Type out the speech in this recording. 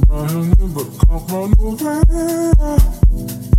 Nothing but cock on the way.